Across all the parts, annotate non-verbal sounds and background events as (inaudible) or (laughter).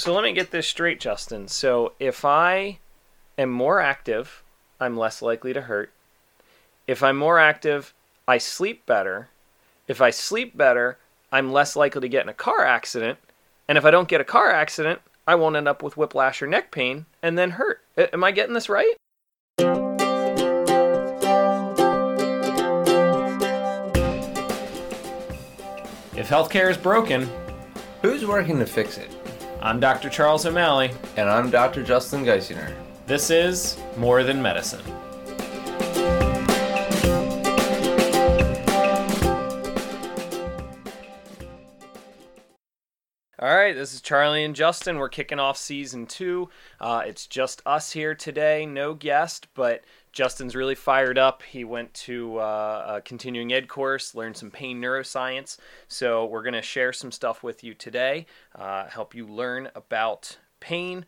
so let me get this straight, Justin. So if I am more active, I'm less likely to hurt. If I'm more active, I sleep better. If I sleep better, I'm less likely to get in a car accident. And if I don't get a car accident, I won't end up with whiplash or neck pain and then hurt. Am I getting this right? If healthcare is broken, Who's working to fix it? I'm Dr. Charles O'Malley. And I'm Dr. Justin Geisiner. This is More Than Medicine. All right, this is Charlie and Justin. We're kicking off season two. Uh, it's just us here today, no guest, but Justin's really fired up. He went to uh, a continuing ed course, learned some pain neuroscience. So, we're going to share some stuff with you today, uh, help you learn about pain,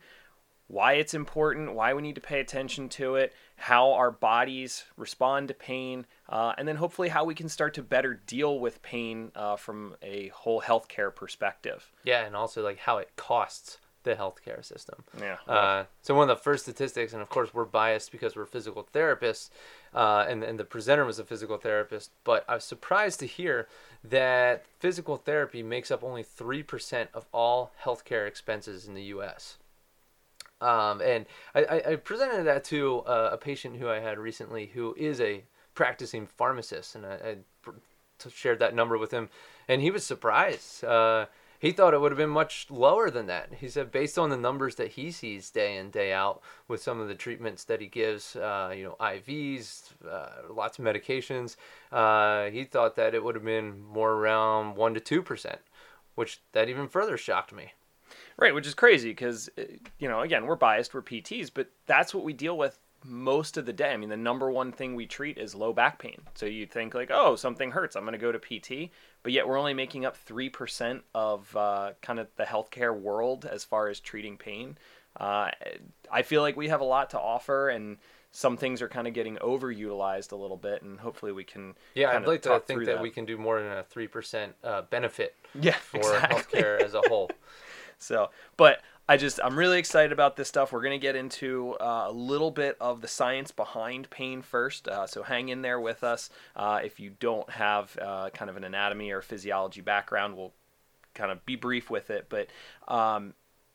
why it's important, why we need to pay attention to it, how our bodies respond to pain, uh, and then hopefully how we can start to better deal with pain uh, from a whole healthcare perspective. Yeah, and also like how it costs the healthcare system. Yeah. Uh, so one of the first statistics, and of course we're biased because we're physical therapists, uh, and and the presenter was a physical therapist. But I was surprised to hear that physical therapy makes up only three percent of all healthcare expenses in the U.S. Um, and I, I, presented that to uh, a patient who I had recently who is a practicing pharmacist, and I, I shared that number with him, and he was surprised. Uh, he thought it would have been much lower than that. He said, based on the numbers that he sees day in day out with some of the treatments that he gives, uh, you know, IVs, uh, lots of medications, uh, he thought that it would have been more around one to two percent, which that even further shocked me. Right, which is crazy because, you know, again, we're biased, we're PTs, but that's what we deal with most of the day. I mean, the number one thing we treat is low back pain. So you think, like, oh, something hurts, I'm going to go to PT. But yet we're only making up 3% of uh, kind of the healthcare world as far as treating pain. Uh, I feel like we have a lot to offer, and some things are kind of getting overutilized a little bit, and hopefully we can. Yeah, I'd like to think through that, we can do more than a three percent uh, benefit Yeah, (laughs) for exactly. healthcare as a whole. (laughs) So, but I just I'm really excited about this stuff. We're gonna get into uh, a little bit of the science behind pain first. Uh, so hang in there with us. Uh, if you don't have uh, kind of an anatomy or physiology background, we'll kind of be brief with it. But um,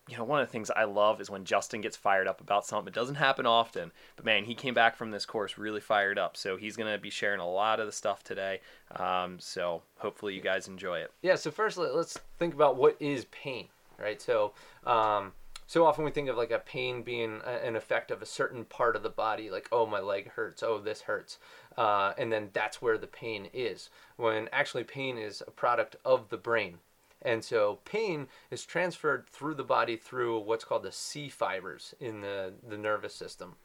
you know, one of the things I love is when Justin gets fired up about something. It doesn't happen often, but man, he came back from this course really fired up. So he's gonna be sharing a lot of the stuff today. Um, so hopefully you guys enjoy it. Yeah. So first, let, us think about what is pain, right? So, um, so often we think of like a pain being a, an effect of a certain part of the body, like oh my leg hurts, oh this hurts, uh, and then that's where the pain is. When actually pain is a product of the brain. And so pain is transferred through the body through what's called the C fibers in the, the nervous system.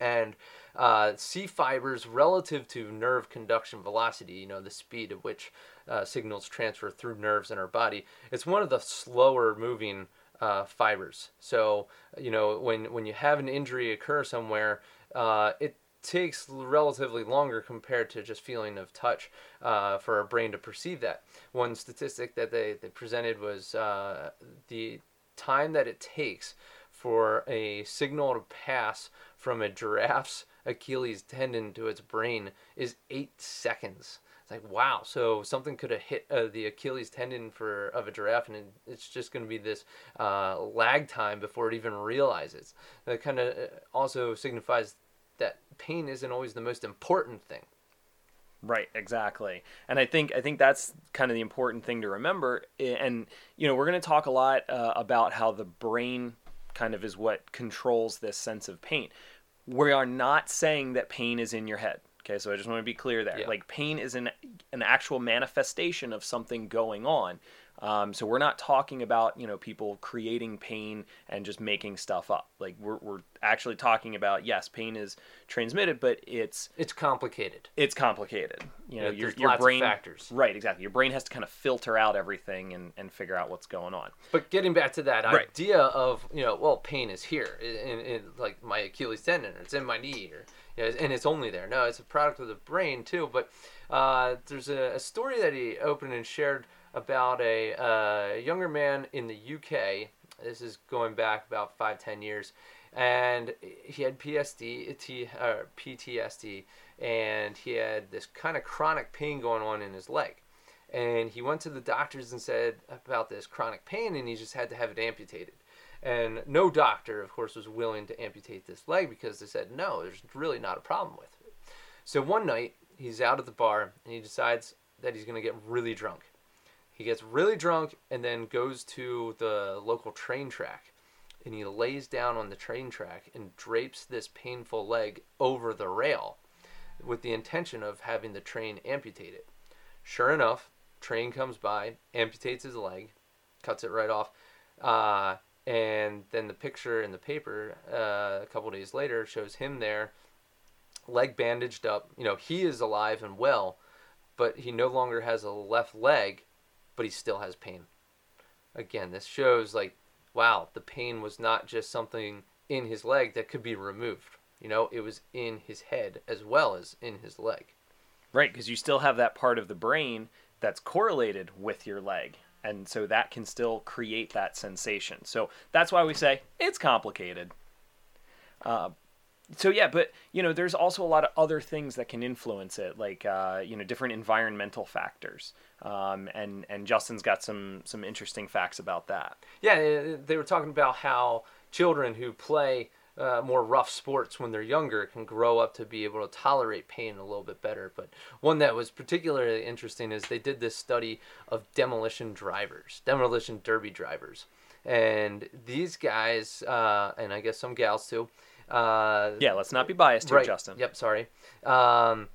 And uh, C fibers, relative to nerve conduction velocity, you know, the speed at which uh, signals transfer through nerves in our body, it's one of the slower moving uh, fibers. So, you know, when, when you have an injury occur somewhere, uh, it takes relatively longer compared to just feeling of touch uh, for our brain to perceive that. One statistic that they, they presented was uh, the time that it takes for a signal to pass from a giraffe's Achilles tendon to its brain is eight seconds. It's like wow, so something could have hit uh, the Achilles tendon for of a giraffe, and it's just going to be this uh, lag time before it even realizes. That kind of also signifies that pain isn't always the most important thing. Right, exactly. And I think I think that's kind of the important thing to remember. And you know, we're going to talk a lot uh, about how the brain kind of is what controls this sense of pain. We are not saying that pain is in your head. Okay, so I just want to be clear there. Yeah. Like pain is an an actual manifestation of something going on. Um, so we're not talking about you know people creating pain and just making stuff up. Like we're we're actually talking about yes, pain is transmitted, but it's It's complicated. it's complicated. You know, Yeah, your your brain factors. Right, exactly. Your brain has to kind of filter out everything and, and figure out what's going on. But getting back to that Right. idea of you know, well, pain is here, in, in like my Achilles tendon, or it's in my knee, or you know, and it's only there. No, it's a product of the brain too. But uh, there's a, a story that he opened and shared about a uh, younger man in the UK This is going back about five, ten years, and he had PSD, T, uh, PTSD, and he had this kind of chronic pain going on in his leg. And he went to the doctors and said about this chronic pain, and he just had to have it amputated. And no doctor, of course, was willing to amputate this leg because they said, no, there's really not a problem with it. So one night, he's out at the bar and he decides that he's going to get really drunk. He gets really drunk and then goes to the local train track and he lays down on the train track and drapes this painful leg over the rail with the intention of having the train amputate it. Sure enough, train comes by, amputates his leg, cuts it right off. Uh, and then the picture in the paper uh, a couple days later shows him there leg bandaged up you know he is alive and well but he no longer has a left leg but he still has pain again this shows like wow the pain was not just something in his leg that could be removed you know it was in his head as well as in his leg right because you still have that part of the brain that's correlated with your leg and so that can still create that sensation. So that's why we say it's complicated. Uh, so yeah, but you know, there's also a lot of other things that can influence it, like uh, you know, different environmental factors. Um, and and Justin's got some some interesting facts about that. Yeah, they were talking about how children who play uh, more rough sports when they're younger can grow up to be able to tolerate pain a little bit better. But one that was particularly interesting is they did this study of demolition drivers, demolition derby drivers. And these guys, uh, and I guess some gals too. Uh, yeah, let's not be biased here, right, Justin. Yep, sorry. Um,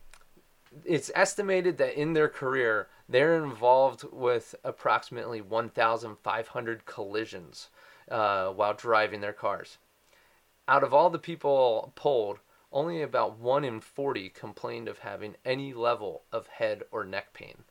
it's estimated that in their career, they're involved with approximately 1,500 collisions uh, while driving their cars out of all the people polled, only about 1 in 40 complained of having any level of head or neck pain.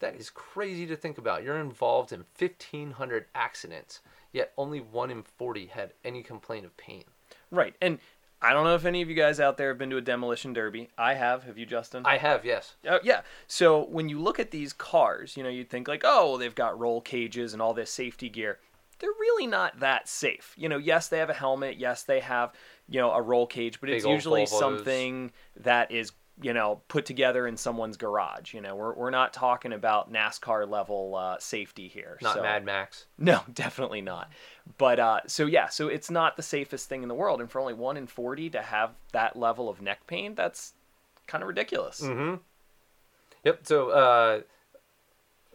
That is crazy to think about. You're involved in 1,500 accidents, yet only 1 in 40 had any complaint of pain. Right. And I don't know if any of you guys out there have been to a demolition derby. I have. Have you, Justin? I have, yes. Uh, yeah. So when you look at these cars, you know, you'd think like, oh, well, they've got roll cages and all this safety gear they're really not that safe. You know, yes, they have a helmet, yes, they have, you know, a roll cage, but Big it's usually something that is, you know, put together in someone's garage. You know, we're, we're not talking about NASCAR level uh, safety here. Not so, Mad Max. (laughs) No, definitely not. But uh, so yeah, so it's not the safest thing in the world, and for only one in forty to have that level of neck pain, that's kind of ridiculous. Mm-hmm. Yep. So uh,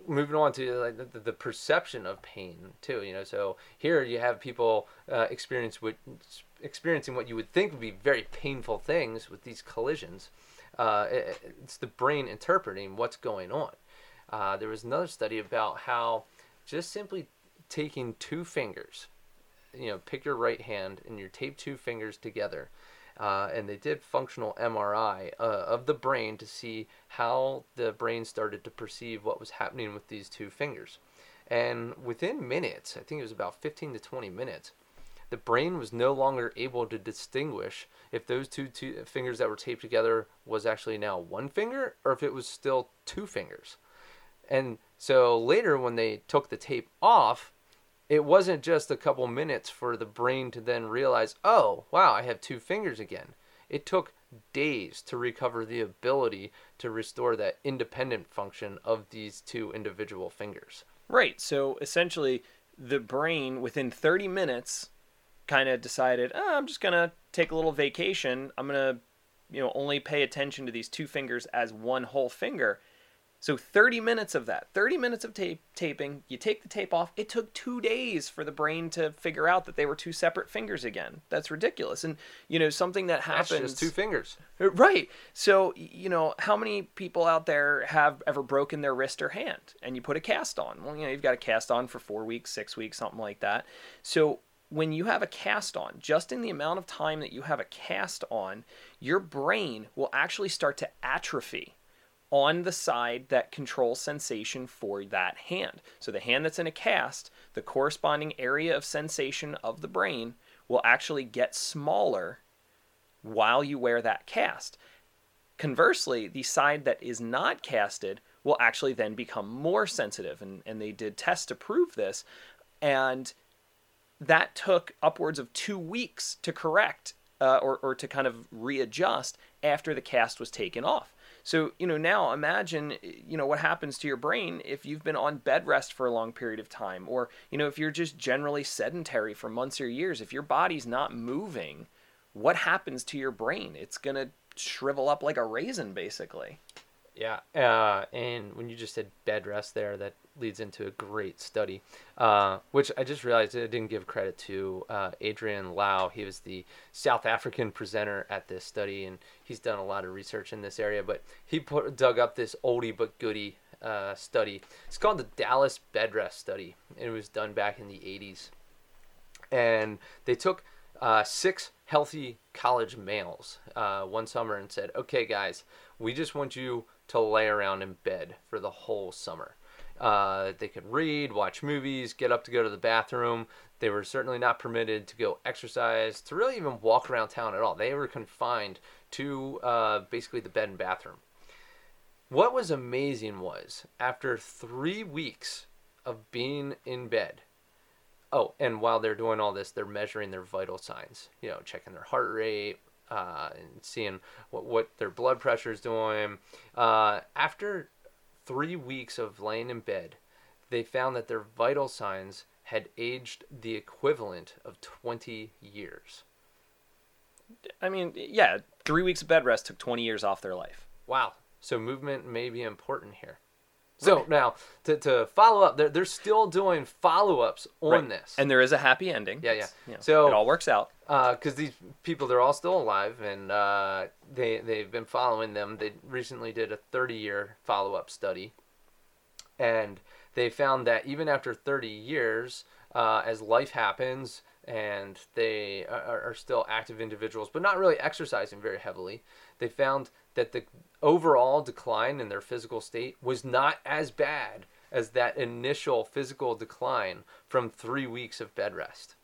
moving on to like the, the, perception of pain too you know so here you have people uh, experience what experiencing what you would think would be very painful things with these collisions uh, it, it's the brain interpreting what's going on uh, there was another study about how just simply taking two fingers you know pick your right hand and you tape two fingers together uh, and they did functional MRI uh, of the brain to see how the brain started to perceive what was happening with these two fingers. And within minutes, I think it was about 15 to 20 minutes, the brain was no longer able to distinguish if those two, two fingers that were taped together was actually now one finger or if it was still two fingers. And so later, when they took the tape off, it wasn't just a couple minutes for the brain to then realize, oh, wow, I have two fingers again. It took days to recover the ability to restore that independent function of these two individual fingers. Right. So essentially, the brain within 30 minutes kind of decided, oh, I'm just going to take a little vacation. I'm going to, you know, only pay attention to these two fingers as one whole finger. So 30 minutes of that, 30 minutes of tape taping, you take the tape off. It took 2 days for the brain to figure out that they were two separate fingers again. That's ridiculous. And you know, something that happens That's just two fingers. Uh, right. So, you know, how many people out there have ever broken their wrist or hand and you put a cast on? Well, you know, you've got a cast on for 4 weeks, 6 weeks, something like that. So, when you have a cast on, just in the amount of time that you have a cast on, your brain will actually start to atrophy on the side that controls sensation for that hand. So the hand that's in a cast, the corresponding area of sensation of the brain will actually get smaller while you wear that cast. Conversely, the side that is not casted will actually then become more sensitive. And, and they did tests to prove this. And that took upwards of two weeks to correct uh, or, or to kind of readjust after the cast was taken off. So, you know, now imagine, you know, what happens to your brain if you've been on bed rest for a long period of time, or, you know, if you're just generally sedentary for months or years, if your body's not moving, what happens to your brain? It's going to shrivel up like a raisin, basically. Yeah, uh, and when you just said bed rest there, that leads into a great study, uh, which I just realized I didn't give credit to uh, Adriaan Louw. He was the South African presenter at this study, and he's done a lot of research in this area. But he put, dug up this oldie but goodie uh, study. It's called the Dallas Bed Rest Study. It was done back in the 80s. And they took uh, six healthy college males uh, one summer and said, okay, guys, we just want you to lay around in bed for the whole summer. Uh, they could read, watch movies, get up to go to the bathroom. They were certainly not permitted to go exercise, to really even walk around town at all. They were confined to uh, basically the bed and bathroom. What was amazing was after three weeks of being in bed, oh, and while they're doing all this, they're measuring their vital signs, you know, checking their heart rate, uh, and seeing what, what their blood pressure is doing. Uh, after three weeks of laying in bed, they found that their vital signs had aged the equivalent of 20 years. I mean, yeah, three weeks of bed rest took 20 years off their life. Wow. So movement may be important here. So right. now to, to follow up, they're, they're still doing follow ups on right. this, and there is a happy ending. Yeah, yeah. You know, so it all works out because uh, these people they're all still alive, and uh, they they've been following them. They recently did a 30 year follow up study, and they found that even after 30 years, uh, as life happens and they are, are still active individuals, but not really exercising very heavily, they found that the overall decline in their physical state was not as bad as that initial physical decline from three weeks of bed rest.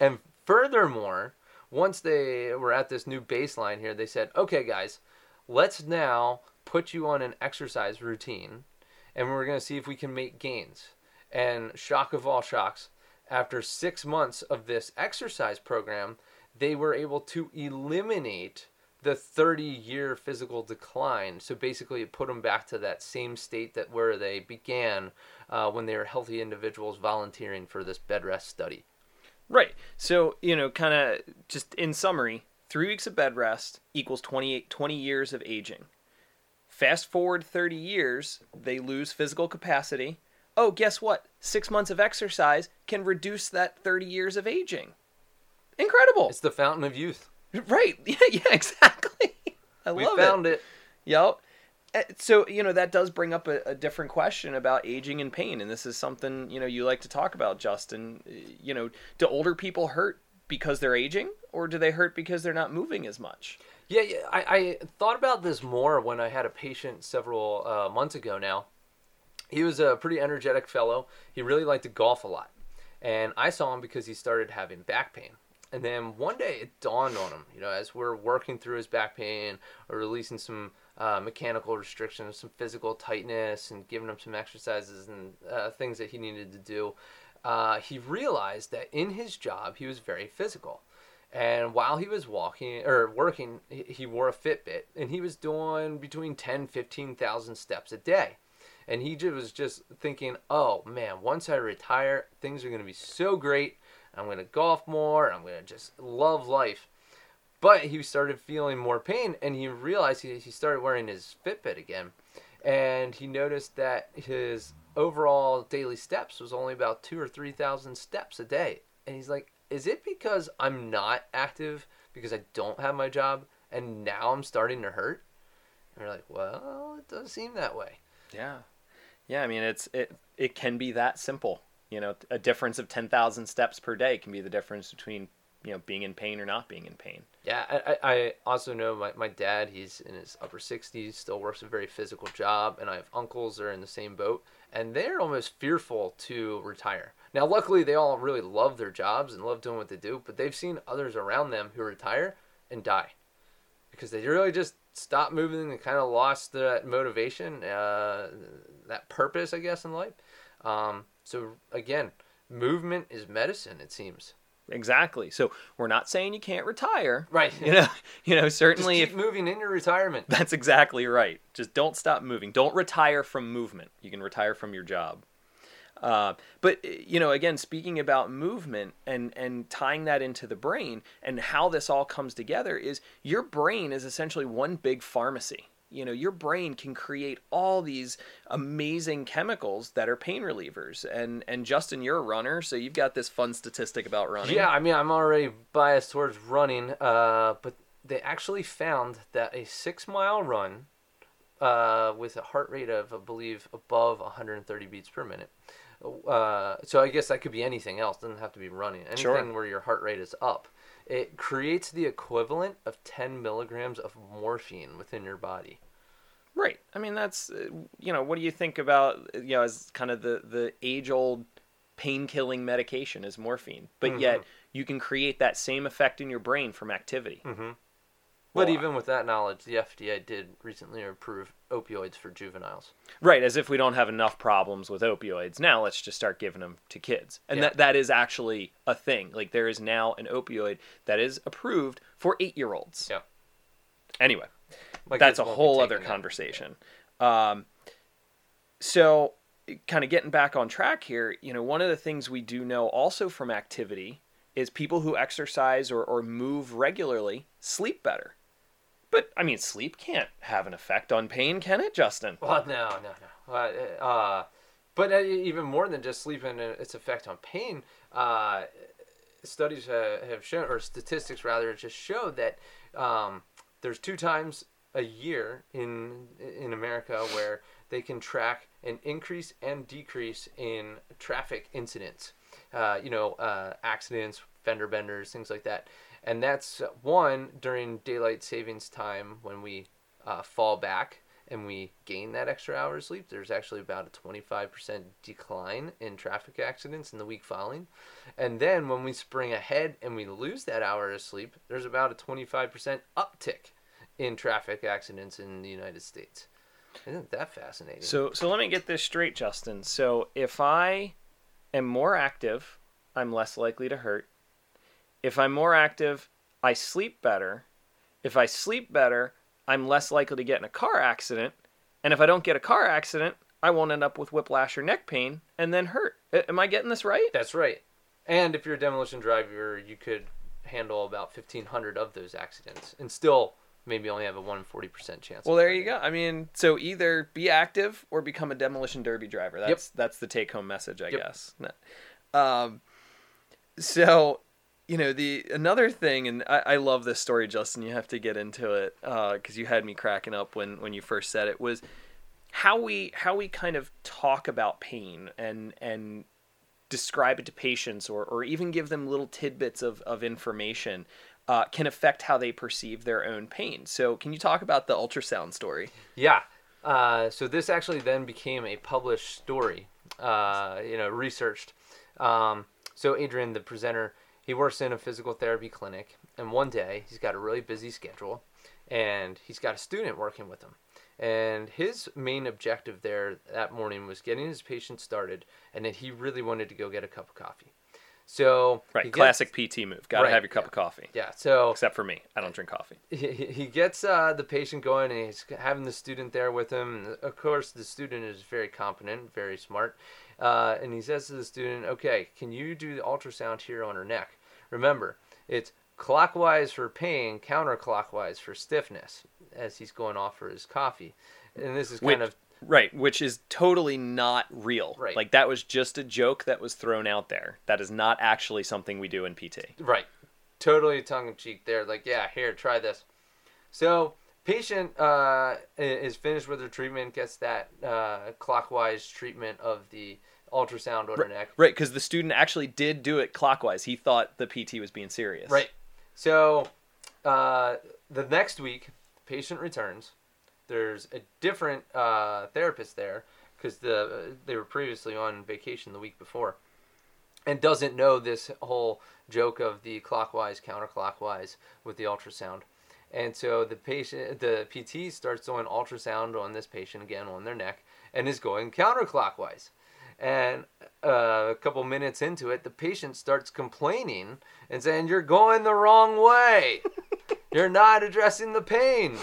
And furthermore, once they were at this new baseline here, they said, okay, guys, let's now put you on an exercise routine and we're going to see if we can make gains. And shock of all shocks, after six months of this exercise program, they were able to eliminate the 30 year physical decline. So basically, it put them back to that same state that where they began uh, when they were healthy individuals volunteering for this bed rest study. Right. So, you know, kind of just in summary, three weeks of bed rest equals 28, 20 years of aging. Fast forward 30 years, they lose physical capacity. Oh, guess what? Six months of exercise can reduce that 30 years of aging. Incredible. It's the fountain of youth. (laughs) Right. (laughs) Yeah, yeah exactly. I we love found it. Yep. Eh, so, you know, that does bring up a, a, different question about aging and pain. And this is something, you know, you like to talk about, Justin. Eh, you know, do older people hurt because they're aging or do they hurt because they're not moving as much? Yeah, yeah. I, I thought about this more when I had a patient several uh, months ago now. He was a pretty energetic fellow. He really liked to golf a lot. And I saw him because he started having back pain. And then one day it dawned on him, you know, as we're working through his back pain or releasing some uh, mechanical restrictions, some physical tightness, and giving him some exercises and uh, things that he needed to do, uh, he realized that in his job he was very physical. And while he was walking or working, he wore a Fitbit and he was doing between 10, 15,000 steps a day. And he just was just thinking, oh man, once I retire, things are going to be so great I'm going to golf more. I'm going to just love life. But he started feeling more pain and he realized he, he started wearing his Fitbit again. And he noticed that his overall daily steps was only about two or 3,000 steps a day. And he's like, is it because I'm not active because I don't have my job and now I'm starting to hurt? And we're like, well, it does seem that way. Yeah. Yeah, I mean it's it it can be that simple you know a difference of 10,000 steps per day can be the difference between you know being in pain or not being in pain. Yeah i, I also know my, my dad he's in his upper 60s still works a very physical job and i have uncles that are in the same boat and they're almost fearful to retire. Now luckily they all really love their jobs and love doing what they do but they've seen others around them who retire and die because they really just stopped moving and kind of lost that motivation uh, that purpose i guess in life. Um, so again, movement is medicine. It seems. Exactly. So we're not saying you can't retire. Right. You know, (laughs) you know, Just certainly keep if moving in your retirement. that's exactly right. Just don't stop moving. Don't retire from movement. You can retire from your job. Uh, but uh, you know, again, speaking about movement and and tying that into the brain and how this all comes together is your brain is essentially one big pharmacy. You know, your brain can create all these amazing chemicals that are pain relievers. And and Justin, you're a runner, so you've got this fun statistic about running. Yeah, I mean, I'm already biased towards running, uh, but they actually found that a six mile run uh, with a heart rate of, I believe, above 130 beats per minute. Uh, so I guess that could be anything else. Doesn't have to be running. Anything Sure. where your heart rate is up. It creates the equivalent of 10 milligrams of morphine within your body. Right. I mean, that's uh, you know, what do you think about you know as kind of the the age old pain killing medication is morphine, but yet you can create that same effect in your brain from activity. Mm-hmm. But even with that knowledge, the FDA did recently approve opioids for juveniles. Right, as if we don't have enough problems with opioids. Now let's just start giving them to kids. And Yeah. that that is actually a thing. Like there is now an opioid that is approved for 8-year-olds. Yeah. Anyway, My that's kids a won't be whole other taking that. conversation. Um, so, kind of getting back on track here, you know, one of the things we do know also from activity is people who exercise or, or move regularly sleep better. But, I mean, sleep can't have an effect on pain, can it, Justin? Well, no, no, no. Uh, uh, but uh, even more than just sleep and uh, its effect on pain, uh, studies have shown, or statistics rather, just show that um, there's two times a year in in America where they can track an increase and decrease in traffic incidents. Uh, you know, accidents, fender benders, things like that. And that's one during daylight savings time when we uh, fall back and we gain that extra hour of sleep, there's actually about a 25% decline in traffic accidents in the week following. And then when we spring ahead and we lose that hour of sleep, there's about a 25% uptick in traffic accidents in the United States. Isn't that fascinating? So, so let me get this straight, Justin. So, if I am more active, I'm less likely to hurt. If I'm more active, I sleep better. If I sleep better, I'm less likely to get in a car accident. And if I don't get a car accident, I won't end up with whiplash or neck pain and then hurt. Am I getting this right? That's right. And if you're a demolition driver, you could handle about 1,500 of those accidents and still maybe only have a 1 in 40% chance. Well, there you go. I mean, so either be active or become a demolition derby driver. That's that's the take home message, I Yep. guess. No. Um, so you know the another thing, and I, I love this story, Justin. You have to get into it because you had me cracking up when when you first said it. Was how we how we kind of talk about pain and and describe it to patients or, or even give them little tidbits of, of information uh, can affect how they perceive their own pain. So, can you talk about the ultrasound story? Yeah. Uh, so this actually then became a published story, uh, you know, researched. Um, so Adriaan, the presenter, he works in a physical therapy clinic, and one day he's got a really busy schedule, and he's got a student working with him. And his main objective there that morning was getting his patient started, and that he really wanted to go get a cup of coffee. So Right, gets- classic PT move. Got to Right, have your cup yeah. of coffee. Yeah. So Except for me, I don't drink coffee. he, (laughs) he he gets uh, the patient going and he's having the student there with him. And of course, the student is very competent, very smart. Uh, and he says to the student, Okay, can you do the ultrasound here on her neck? Remember, it's clockwise for pain, counterclockwise for stiffness, as he's going off for his coffee. And this is kind Which- of Right, which is totally not real. Right. Like that was just a joke that was thrown out there. That is not actually something we do in PT. Right. Totally tongue in cheek there. Like, yeah, here, try this. So, patient uh, is finished with her treatment, gets that uh, clockwise treatment of the ultrasound on her neck. Right, because the student actually did do it clockwise. He thought the PT was being serious. Right. So, uh, the next week, the patient returns. There's a different uh, therapist there because the they were previously on vacation the week before, and doesn't know this whole joke of the clockwise counterclockwise with the ultrasound. And so the patient, the PT starts doing ultrasound on this patient again on their neck, and is going counterclockwise. And uh, a couple minutes into it, the patient starts complaining and saying, You're going the wrong way. (laughs) You're not addressing the pain.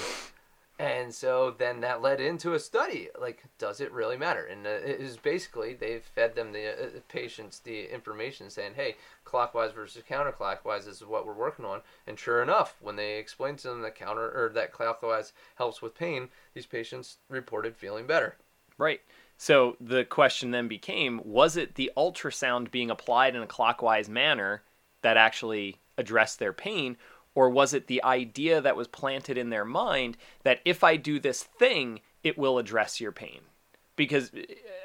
And so then that led into a study. Like, does it really matter? And uh, it is basically they fed them the uh, patients the information saying, "Hey, clockwise versus counterclockwise is what we're working on." And sure enough, when they explained to them that counter or that clockwise helps with pain, these patients reported feeling better. Right. So the question then became: Was it the ultrasound being applied in a clockwise manner that actually addressed their pain, or was it the idea that was planted in their mind that if I do this thing, it will address your pain? Because uh,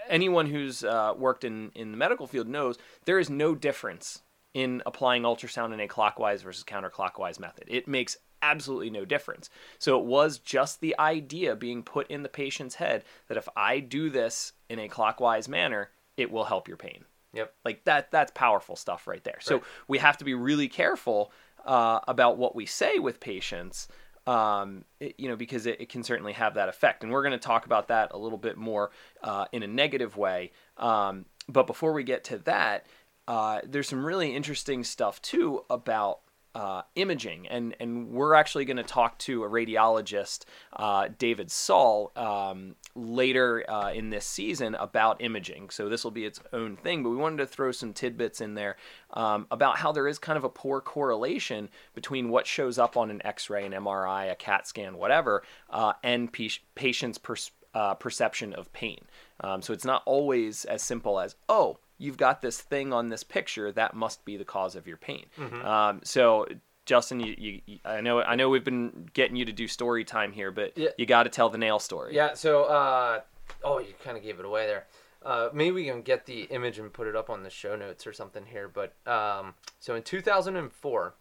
anyone who's uh, worked in, in the medical field knows there is no difference in applying ultrasound in a clockwise versus counterclockwise method. It makes absolutely no difference. So it was just the idea being put in the patient's head that if I do this in a clockwise manner, it will help your pain. Yep. Like that that's powerful stuff right there. So Right. we have to be really careful uh, about what we say with patients. Um, it- you know, because it, it can certainly have that effect, and we're going to talk about that a little bit more uh, in a negative way. Um, but before we get to that, uh, there's some really interesting stuff too about uh, imaging, and and we're actually going to talk to a radiologist, uh, David Saul, um, later uh, in this season about imaging. So this will be its own thing, but we wanted to throw some tidbits in there um, about how there is kind of a poor correlation between what shows up on an X-ray, an MRI, a CAT scan, whatever, uh, and patients' pers- uh, perception of pain. Um, so it's not always as simple as oh you've got this thing on this picture that must be the cause of your pain. Um, so Justin, you, you, I know I know we've been getting you to do story time here, but Yeah. you got to tell the nail story. Yeah. So, uh, oh, you kind of gave it away there. Uh, maybe we can get the image and put it up on the show notes or something here. But um, so in 2004,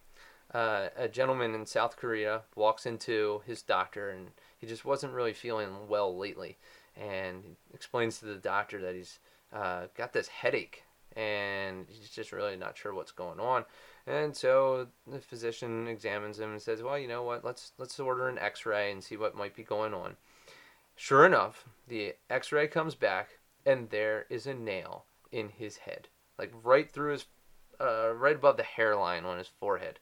uh, a gentleman in South Korea walks into his doctor and he just wasn't really feeling well lately, and explains to the doctor that he's uh, got this headache and he's just really not sure what's going on. And so the physician examines him and says, "Well, you know what? Let's let's order an X-ray and see what might be going on." Sure enough, the X-ray comes back, and there is a nail in his head, like right through his, uh, right above the hairline on his forehead,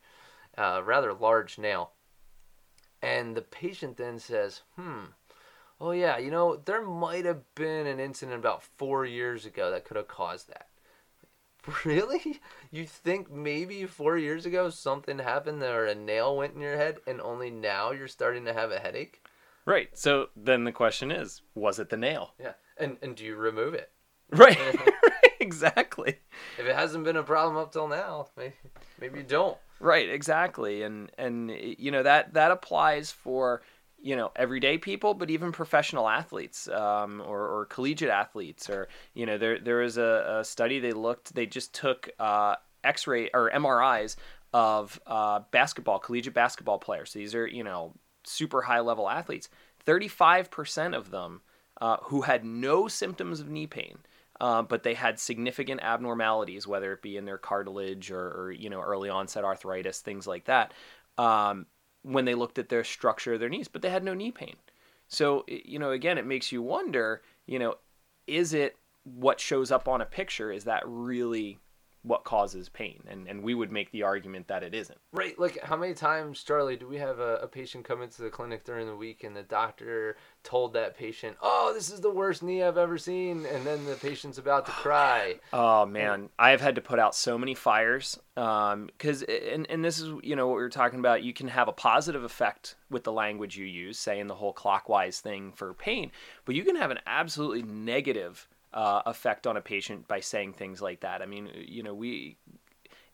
uh, rather large nail. And the patient then says, "Hmm, oh yeah, you know there might have been an incident about four years ago that could have caused that." (laughs) Really? You think maybe four years ago something happened or a nail went in your head and only now you're starting to have a headache? Right. So then the question is, was it the nail? Yeah. And and do you remove it? (laughs) Right. (laughs) exactly. If it hasn't been a problem up till now, maybe, maybe you don't. Right, exactly. And and you know that that applies for you know everyday people, but even professional athletes um, or, or collegiate athletes. Or you know there there was a, a study they looked. They just took uh, X-ray or MRIs of uh, basketball, collegiate basketball players. So these are you know super high level athletes. Thirty five percent of them uh, who had no symptoms of knee pain. Uh, but they had significant abnormalities, whether it be in their cartilage or, or you know early onset arthritis, things like that. Um, when they looked at their structure of their knees, but they had no knee pain. So you know, again, it makes you wonder. You know, is it what shows up on a picture? Is that really what causes pain? And and we would make the argument that it isn't. Right. Like, how many times, Charlie, do we have a, a patient come into the clinic during the week and the doctor told that patient, oh, this is the worst knee I've ever seen? And then the patient's about to cry. (sighs) Oh man, I've had to put out so many fires um, because and and this is you know what we were talking about. You can have a positive effect with the language you use, saying the whole clockwise thing for pain, but you can have an absolutely negative uh, effect on a patient by saying things like that. I mean, you know, we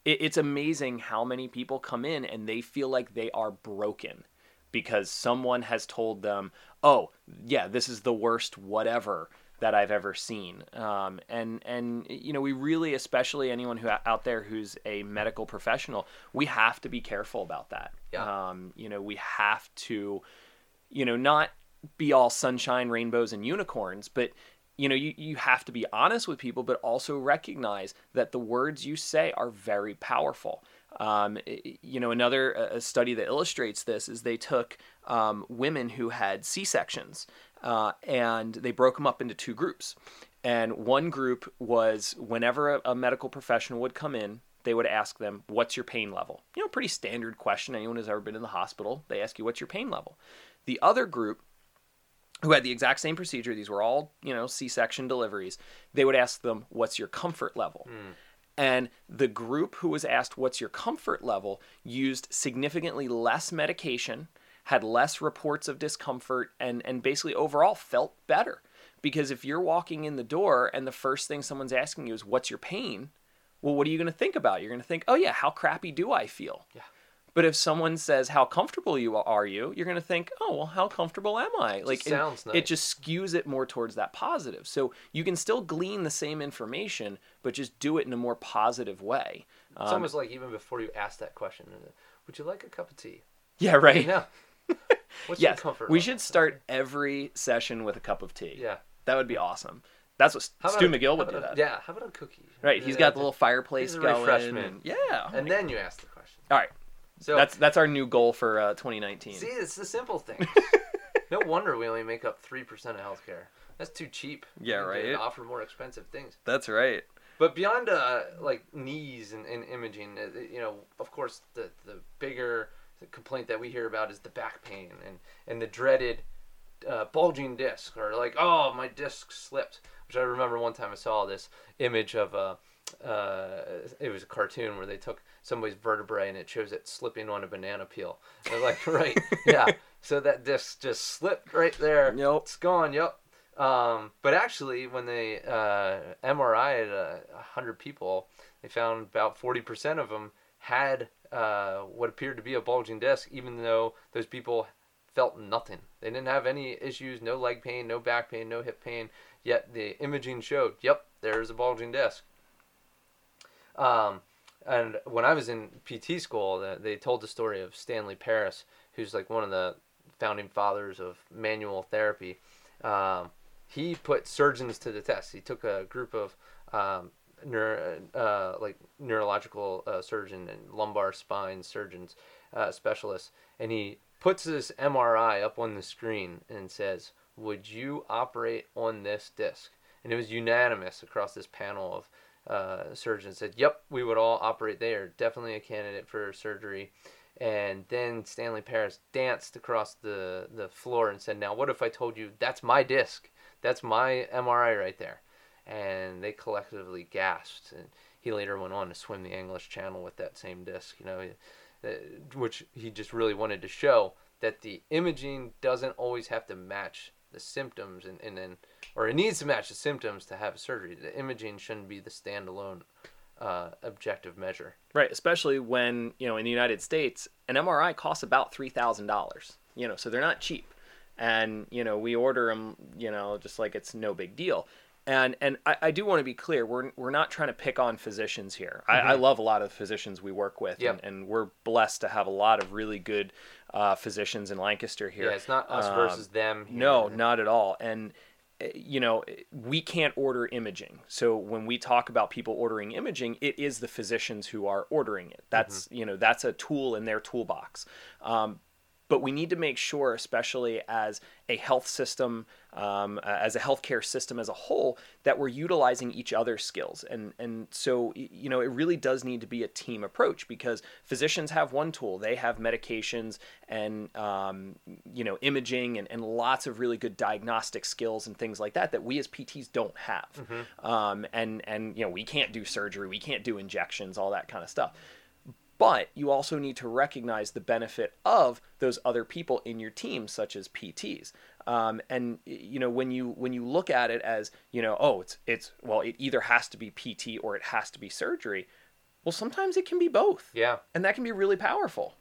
it, it's amazing how many people come in and they feel like they are broken because someone has told them, "Oh, yeah, this is the worst whatever that I've ever seen." Um, and and you know, we really, especially anyone who out there who's a medical professional, we have to be careful about that. Yeah. Um, you know, we have to, you know, not be all sunshine, rainbows, and unicorns, but you know, you, you have to be honest with people, but also recognize that the words you say are very powerful. Um, you know, another study that illustrates this is they took um, women who had C sections uh, and they broke them up into two groups. And one group was whenever a, a medical professional would come in, they would ask them, What's your pain level? You know, pretty standard question. Anyone who's ever been in the hospital, they ask you, What's your pain level? The other group, who had the exact same procedure, these were all, you know, C section deliveries, they would ask them, What's your comfort level? Hmm. And the group who was asked, What's your comfort level? used significantly less medication, had less reports of discomfort, and, and basically overall felt better. Because if you're walking in the door and the first thing someone's asking you is, What's your pain? Well, what are you going to think about? You're going to think, Oh, yeah, how crappy do I feel? Yeah. But if someone says, "How comfortable you are you?" you're going to think, "Oh, well, how comfortable am I?" like it- sounds it, just skews it more towards that positive. So you can still glean the same information, but just do it in a more positive way. It's Um, almost like even before you ask that question, uh, would you like a cup of tea? yeah, right. No. (laughs) What's yes, your comfort? we should start every session with a cup of tea. Yeah. that would be awesome. That's what How Stu McGill would do a- that. Yeah. How about a cookie? Right, he's Yeah, got the little fireplace He's a going. refreshment. And, yeah, And then you ask the question. all right, So that's that's our new goal for uh, 2019. see, it's the simple thing. (laughs) no wonder we only make up three percent of healthcare. That's too cheap. Yeah, right. Offer more expensive things. That's right. But beyond uh, like knees and, and imaging, uh, you know, of course, the the bigger complaint that we hear about is the back pain and and the dreaded uh, bulging disc or like, oh, my disc slipped. Which I remember one time I saw this image of a. Uh, it was a cartoon where they took somebody's vertebrae and it shows it slipping on a banana peel. They're like, (laughs) right, yeah. So that disc just slipped right there. Yep. It's gone. Yep. Um, but actually, when they uh, MRI'd uh, 100 people, they found about 40% of them had uh, what appeared to be a bulging disc, even though those people felt nothing. They didn't have any issues, no leg pain, no back pain, no hip pain. Yet the imaging showed, yep, there's a bulging disc. Um, and when I was in PT school, they told the story of Stanley Paris, who's like one of the founding fathers of manual therapy. Um, he put surgeons to the test. He took a group of um, neuro, uh, like neurological uh, surgeon and lumbar spine surgeons, uh, specialists, and he puts this MRI up on the screen and says, "Would you operate on this disc?" And it was unanimous across this panel of uh, surgeons said, "Yep, we would all operate there. Definitely a candidate for surgery." And then Stanley Paris danced across the the floor and said, "Now, what if I told you that's my disc? That's my MRI right there?" And they collectively gasped. And he later went on to swim the English Channel with that same disc. You know, uh, which he just really wanted to show that the imaging doesn't always have to match the symptoms and, and then or it needs to match the symptoms to have a surgery. The imaging shouldn't be the standalone uh, objective measure. Right, especially when you know in the United States, an MRI costs about three thousand dollars. You know, so they're not cheap, and you know we order them, you know, just like it's no big deal. And and I, I do want to be clear, we're we're not trying to pick on physicians here. I, I love a lot of the physicians we work with, Yep. and, and we're blessed to have a lot of really good uh, physicians in Lancaster here. Yeah, it's not us Um, versus them. here. no, not at all. And uh, you know, we can't order imaging. So when we talk about people ordering imaging, it is the physicians who are ordering it. That's you know that's a tool in their toolbox. Um, but we need to make sure, especially as a health system, um, as a healthcare system as a whole, that we're utilizing each other's skills. And and so you know it really does need to be a team approach because physicians have one tool, they have medications and um, you know imaging and, and lots of really good diagnostic skills and things like that that we as PTs don't have. Um, and and you know we can't do surgery, we can't do injections, all that kind of stuff but you also need to recognize the benefit of those other people in your team such as pts um, and you know when you when you look at it as you know oh it's it's well it either has to be pt or it has to be surgery well sometimes it can be both. Yeah, and that can be really powerful.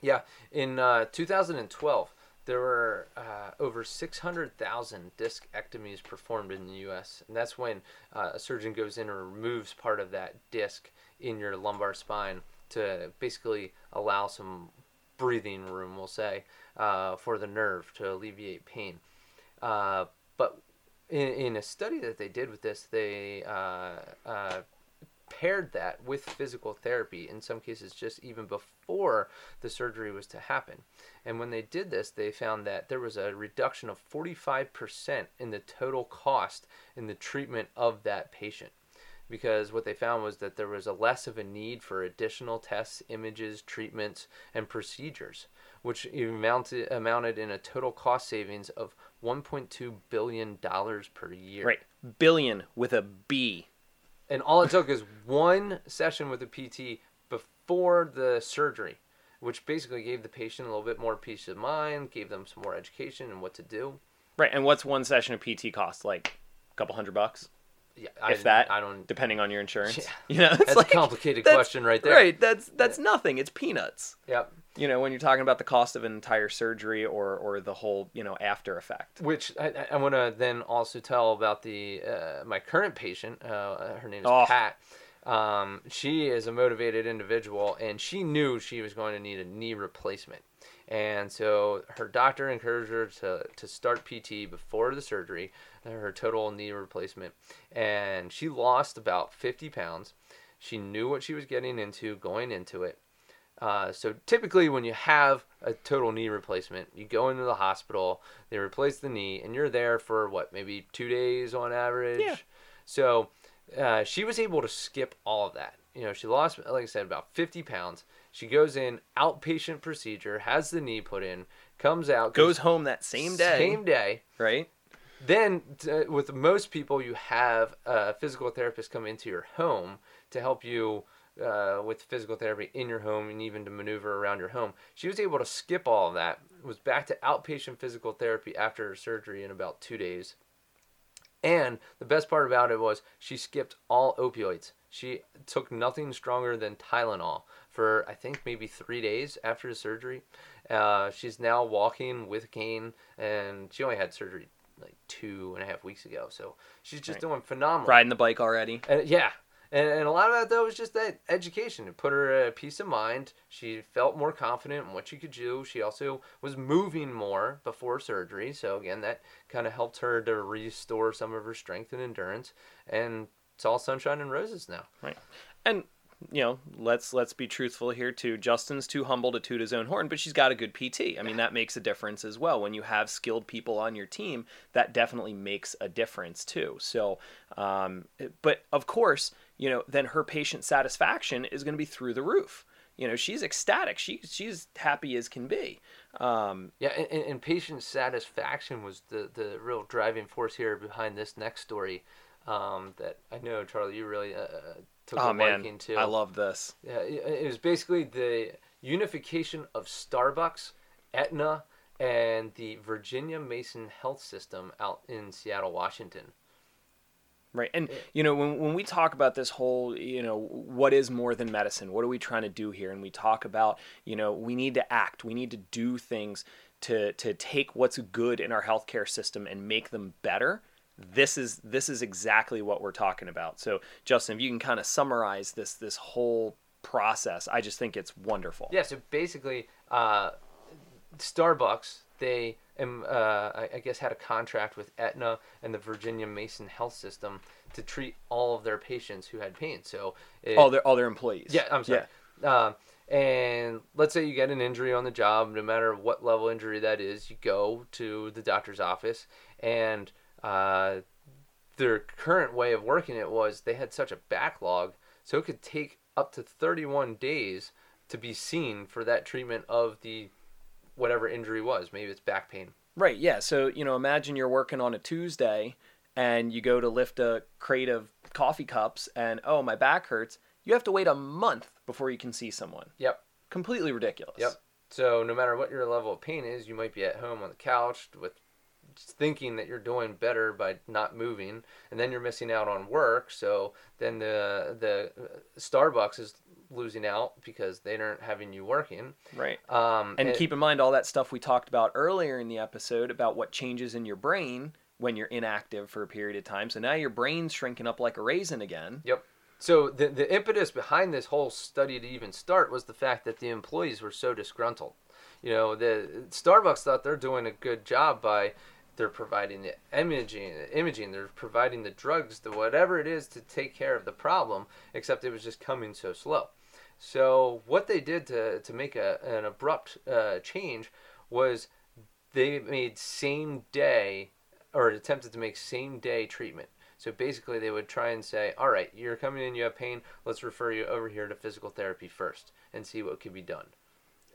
Yeah. In uh, 2012, there were uh, over 600,000 discectomies performed in the U.S., and that's when uh, a surgeon goes in and removes part of that disc in your lumbar spine to basically allow some breathing room, we'll say, uh, for the nerve to alleviate pain. Uh, but in, in a study that they did with this, they uh, uh, paired that with physical therapy, in some cases, just even before the surgery was to happen. And when they did this, they found that there was a reduction of 45% in the total cost in the treatment of that patient. Because what they found was that there was a less of a need for additional tests, images, treatments, and procedures, which amounted, amounted in a total cost savings of 1.2 billion dollars per year. Right. Billion with a B. And all it took is one session with a PT before the surgery, which basically gave the patient a little bit more peace of mind, gave them some more education and what to do. Right. And what's one session of PT cost? Like a couple hundred bucks? Yeah, if that, I don't. depending on your insurance. Yeah. (laughs) You know, it's That's like, a complicated question right there. Right. That's that's nothing. It's peanuts. Yep. You know, when you're talking about the cost of an entire surgery or or the whole you know after effect. Which I, I- I want to then also tell about the uh, my current patient. Uh, her name is Oh. Pat. Um, she is a motivated individual, and she knew she was going to need a knee replacement. And so her doctor encouraged her to, to start PT before the surgery, her total knee replacement. And she lost about 50 pounds. She knew what she was getting into going into it. Uh, so typically, when you have a total knee replacement, you go into the hospital, they replace the knee, and you're there for what, maybe two days on average. Yeah. So uh, she was able to skip all of that. You know, she lost, like I said, about 50 pounds. She goes in, outpatient procedure, has the knee put in, comes out, Goes home that same day. same day. Right. Then, t- with most people, you have a physical therapist come into your home to help you uh, with physical therapy in your home and even to maneuver around your home. She was able to skip all of that, was back to outpatient physical therapy after her surgery in about two days. And the best part about it was she skipped all opioids. She took nothing stronger than Tylenol for I think maybe three days after the surgery. Uh, she's now walking with a cane, and she only had surgery like two and a half weeks ago. So she's just Right. doing phenomenal. Riding the bike already. And yeah, and, and a lot of that though was just that education. It put her at peace of mind. She felt more confident in what she could do. She also was moving more before surgery, so again that kind of helped her to restore some of her strength and endurance. And it's all sunshine and roses now. Right. And you know, let's let's be truthful here too. Justin's too humble to toot his own horn, but she's got a good PT. I mean, that makes a difference as well. When you have skilled people on your team, that definitely makes a difference too. So, um, but of course, you know, then her patient satisfaction is going to be through the roof. You know, she's ecstatic. She she's happy as can be. Um, Yeah, and, and, patient satisfaction was the, the real driving force here behind this next story. Um, that I know, Charlie, you really uh, took oh a man, liking to. I love this. Yeah, it was basically the unification of Starbucks, Aetna, and the Virginia Mason Health System out in Seattle, Washington. Right. And, you know, when, when we talk about this whole, you know, what is more than medicine? What are we trying to do here? And we talk about, you know, we need to act, we need to do things to, to take what's good in our healthcare system and make them better. This is this is exactly what we're talking about. So, Justin, if you can kind of summarize this this whole process, I just think it's wonderful. Yeah, so basically, uh, Starbucks, they um, uh, I, I guess had a contract with Aetna and the Virginia Mason Health System to treat all of their patients who had pain. So it, All their all their employees. Yeah, I'm sorry. Um, and let's say you get an injury on the job, no matter what level injury that is, you go to the doctor's office, and uh, their current way of working it was they had such a backlog, so it could take up to 31 days to be seen for that treatment of the whatever injury was. Maybe it's back pain. Right, yeah. So, you know, imagine you're working on a Tuesday and you go to lift a crate of coffee cups and, oh, my back hurts. You have to wait a month before you can see someone. Yep. Completely ridiculous. Yep. So no matter what your level of pain is, you might be at home on the couch with thinking that you're doing better by not moving, and then you're missing out on work. So then the the uh, Starbucks is losing out because they aren't having you working. Right. Um, And keep in mind all that stuff we talked about earlier in the episode about what changes in your brain when you're inactive for a period of time. So now your brain's shrinking up like a raisin again. Yep. So the the impetus behind this whole study to even start was the fact that the employees were so disgruntled. You know, the Starbucks thought they're doing a good job by they're providing the imaging, imaging, they're providing the drugs, the whatever it is to take care of the problem, except it was just coming so slow. So what they did to, to make a, an abrupt uh, change was they made same day or attempted to make same day treatment. So basically, they would try and say, "All right, you're coming in, you have pain. Let's refer you over here to physical therapy first and see what could be done."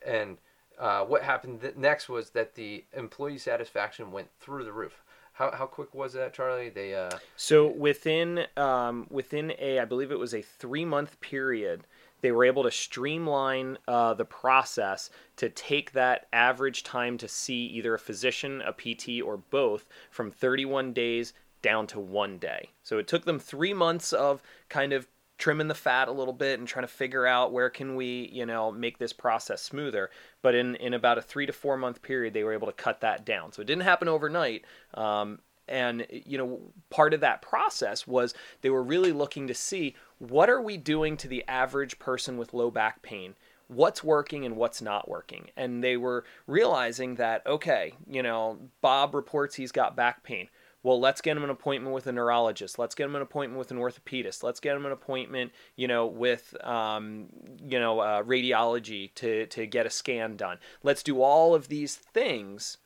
And uh, what happened th- next was that the employee satisfaction went through the roof. How, how quick was that, Charlie? They uh, So within um, within a I believe it was a three month period, they were able to streamline uh, the process to take that average time to see either a physician, a PT, or both from 31 days down to one day. So it took them three months of kind of trimming the fat a little bit and trying to figure out where can we you know make this process smoother. But in in about a three to four month period they were able to cut that down. So it didn't happen overnight um, and you know part of that process was they were really looking to see what are we doing to the average person with low back pain? What's working and what's not working? And they were realizing that okay you know bob reports he's got back pain well, let's get him an appointment with a neurologist. Let's get him an appointment with an orthopedist. Let's get him an appointment, you know, with, um, you know, uh, radiology to, to get a scan done. Let's do all of these things.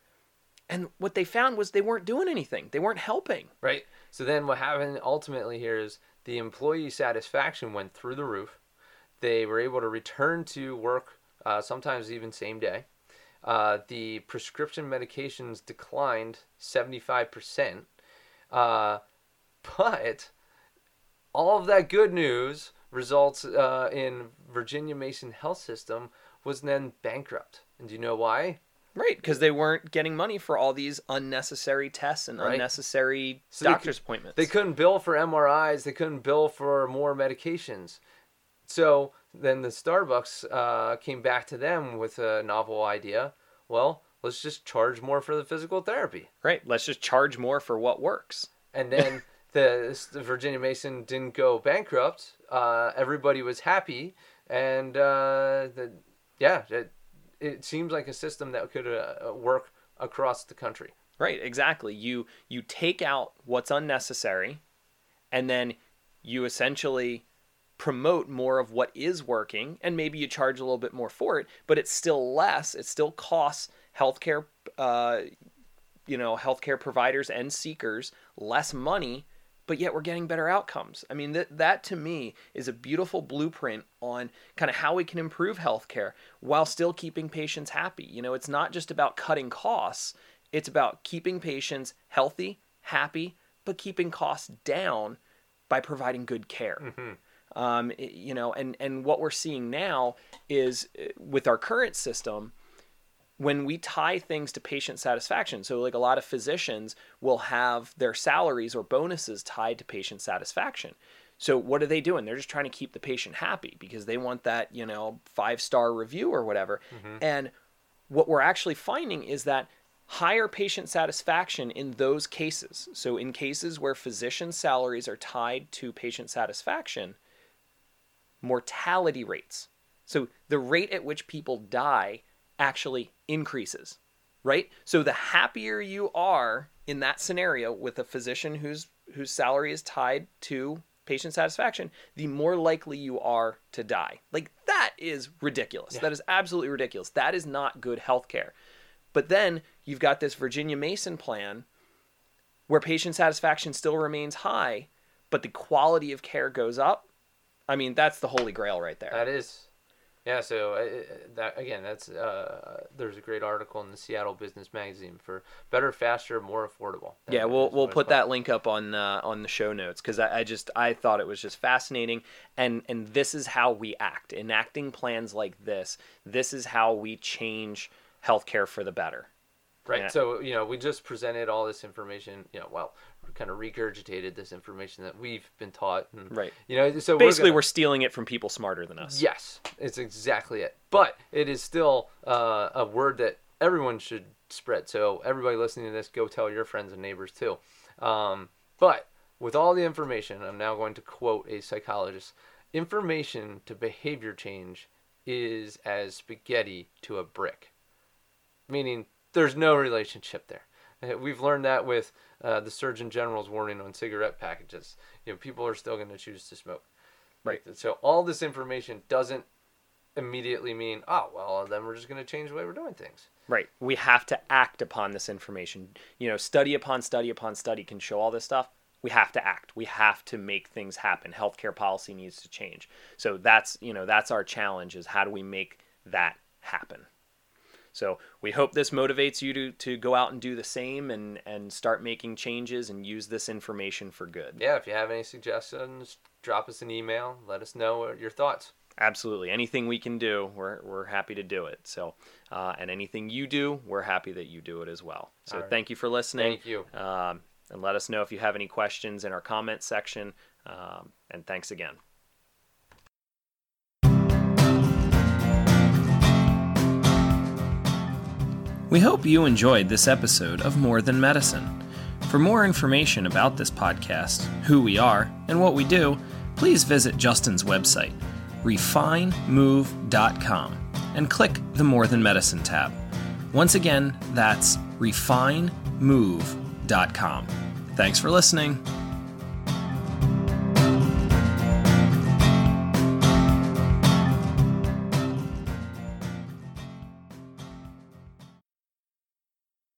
And what they found was they weren't doing anything. They weren't helping. Right. So then what happened ultimately here is the employee satisfaction went through the roof. They were able to return to work, uh, sometimes even same day. Uh, the prescription medications declined 75%. Uh, but all of that good news results uh, in Virginia Mason Health System was then bankrupt. And do you know why? Right, because they weren't getting money for all these unnecessary tests and Right. unnecessary So they doctor's appointments. They couldn't bill for MRIs. They couldn't bill for more medications. So then the Starbucks uh, came back to them with a novel idea. Well, let's just charge more for the physical therapy. Right, let's just charge more for what works. And then (laughs) the, the Virginia Mason didn't go bankrupt. Uh, everybody was happy, and uh, the yeah, it, it seems like a system that could uh, work across the country. Right, exactly. You you take out what's unnecessary and then you essentially promote more of what is working and maybe you charge a little bit more for it, but it's still less. It still costs healthcare uh you know, healthcare providers and seekers less money, but yet we're getting better outcomes. I mean, that that to me is a beautiful blueprint on kind of how we can improve healthcare while still keeping patients happy. You know, it's not just about cutting costs, it's about keeping patients healthy, happy, but keeping costs down by providing good care. Um, you know, and and what we're seeing now is uh, with our current system, when we tie things to patient satisfaction, so like a lot of physicians will have their salaries or bonuses tied to patient satisfaction. So what are they doing? They're just trying to keep the patient happy because they want that, you know, five star review or whatever. And what we're actually finding is that higher patient satisfaction in those cases, so in cases where physician salaries are tied to patient satisfaction, mortality rates. So the rate at which people die actually increases, right? So the happier you are in that scenario with a physician whose whose salary is tied to patient satisfaction, the more likely you are to die. Like that is ridiculous. That is absolutely ridiculous. That is not good healthcare. But then you've got this Virginia Mason plan where patient satisfaction still remains high, but the quality of care goes up. I mean, that's the holy grail right there. That is, yeah. So uh, that again, that's uh, there's a great article in the Seattle Business Magazine for better, faster, more affordable. Yeah, we'll we'll put that link up on uh, on the show notes because I, I just I thought it was just fascinating and and this is how we act enacting plans like this. This is how we change healthcare for the better. Right. Yeah. So you know, we just presented all this information. You know, well, kind of regurgitated this information that we've been taught. And, Right. You know, so Basically, we're, we're stealing it from people smarter than us. yes, it's exactly it. But it is still uh, a word that everyone should spread. So everybody listening to this, go tell your friends and neighbors too. Um, but with all the information, I'm now going to quote a psychologist: "Information to behavior change is as spaghetti to a brick." meaning there's no relationship there. (laughs) We've learned that with uh, the Surgeon General's warning on cigarette packages. You know, people are still going to choose to smoke. Right. So all this information doesn't immediately mean, oh, well, then we're just going to change the way we're doing things. Right. We have to act upon this information. You know, study upon study upon study can show all this stuff. We have to act. We have to make things happen. Healthcare policy needs to change. So that's, you know, that's our challenge is how do we make that happen? So we hope this motivates you to, to go out and do the same and, and start making changes and use this information for good. Yeah, if you have any suggestions, drop us an email. Let us know your thoughts. Absolutely. Anything we can do, we're, we're happy to do it. So, uh, and anything you do, we're happy that you do it as well. So right. thank you for listening. Thank you. Um, and let us know if you have any questions in our comment section. Um, and thanks again. We hope you enjoyed this episode of More Than Medicine. For more information about this podcast, who we are, and what we do, please visit Justin's website, refinemove.com, and click the More Than Medicine tab. Once again, that's refinemove.com. Thanks for listening.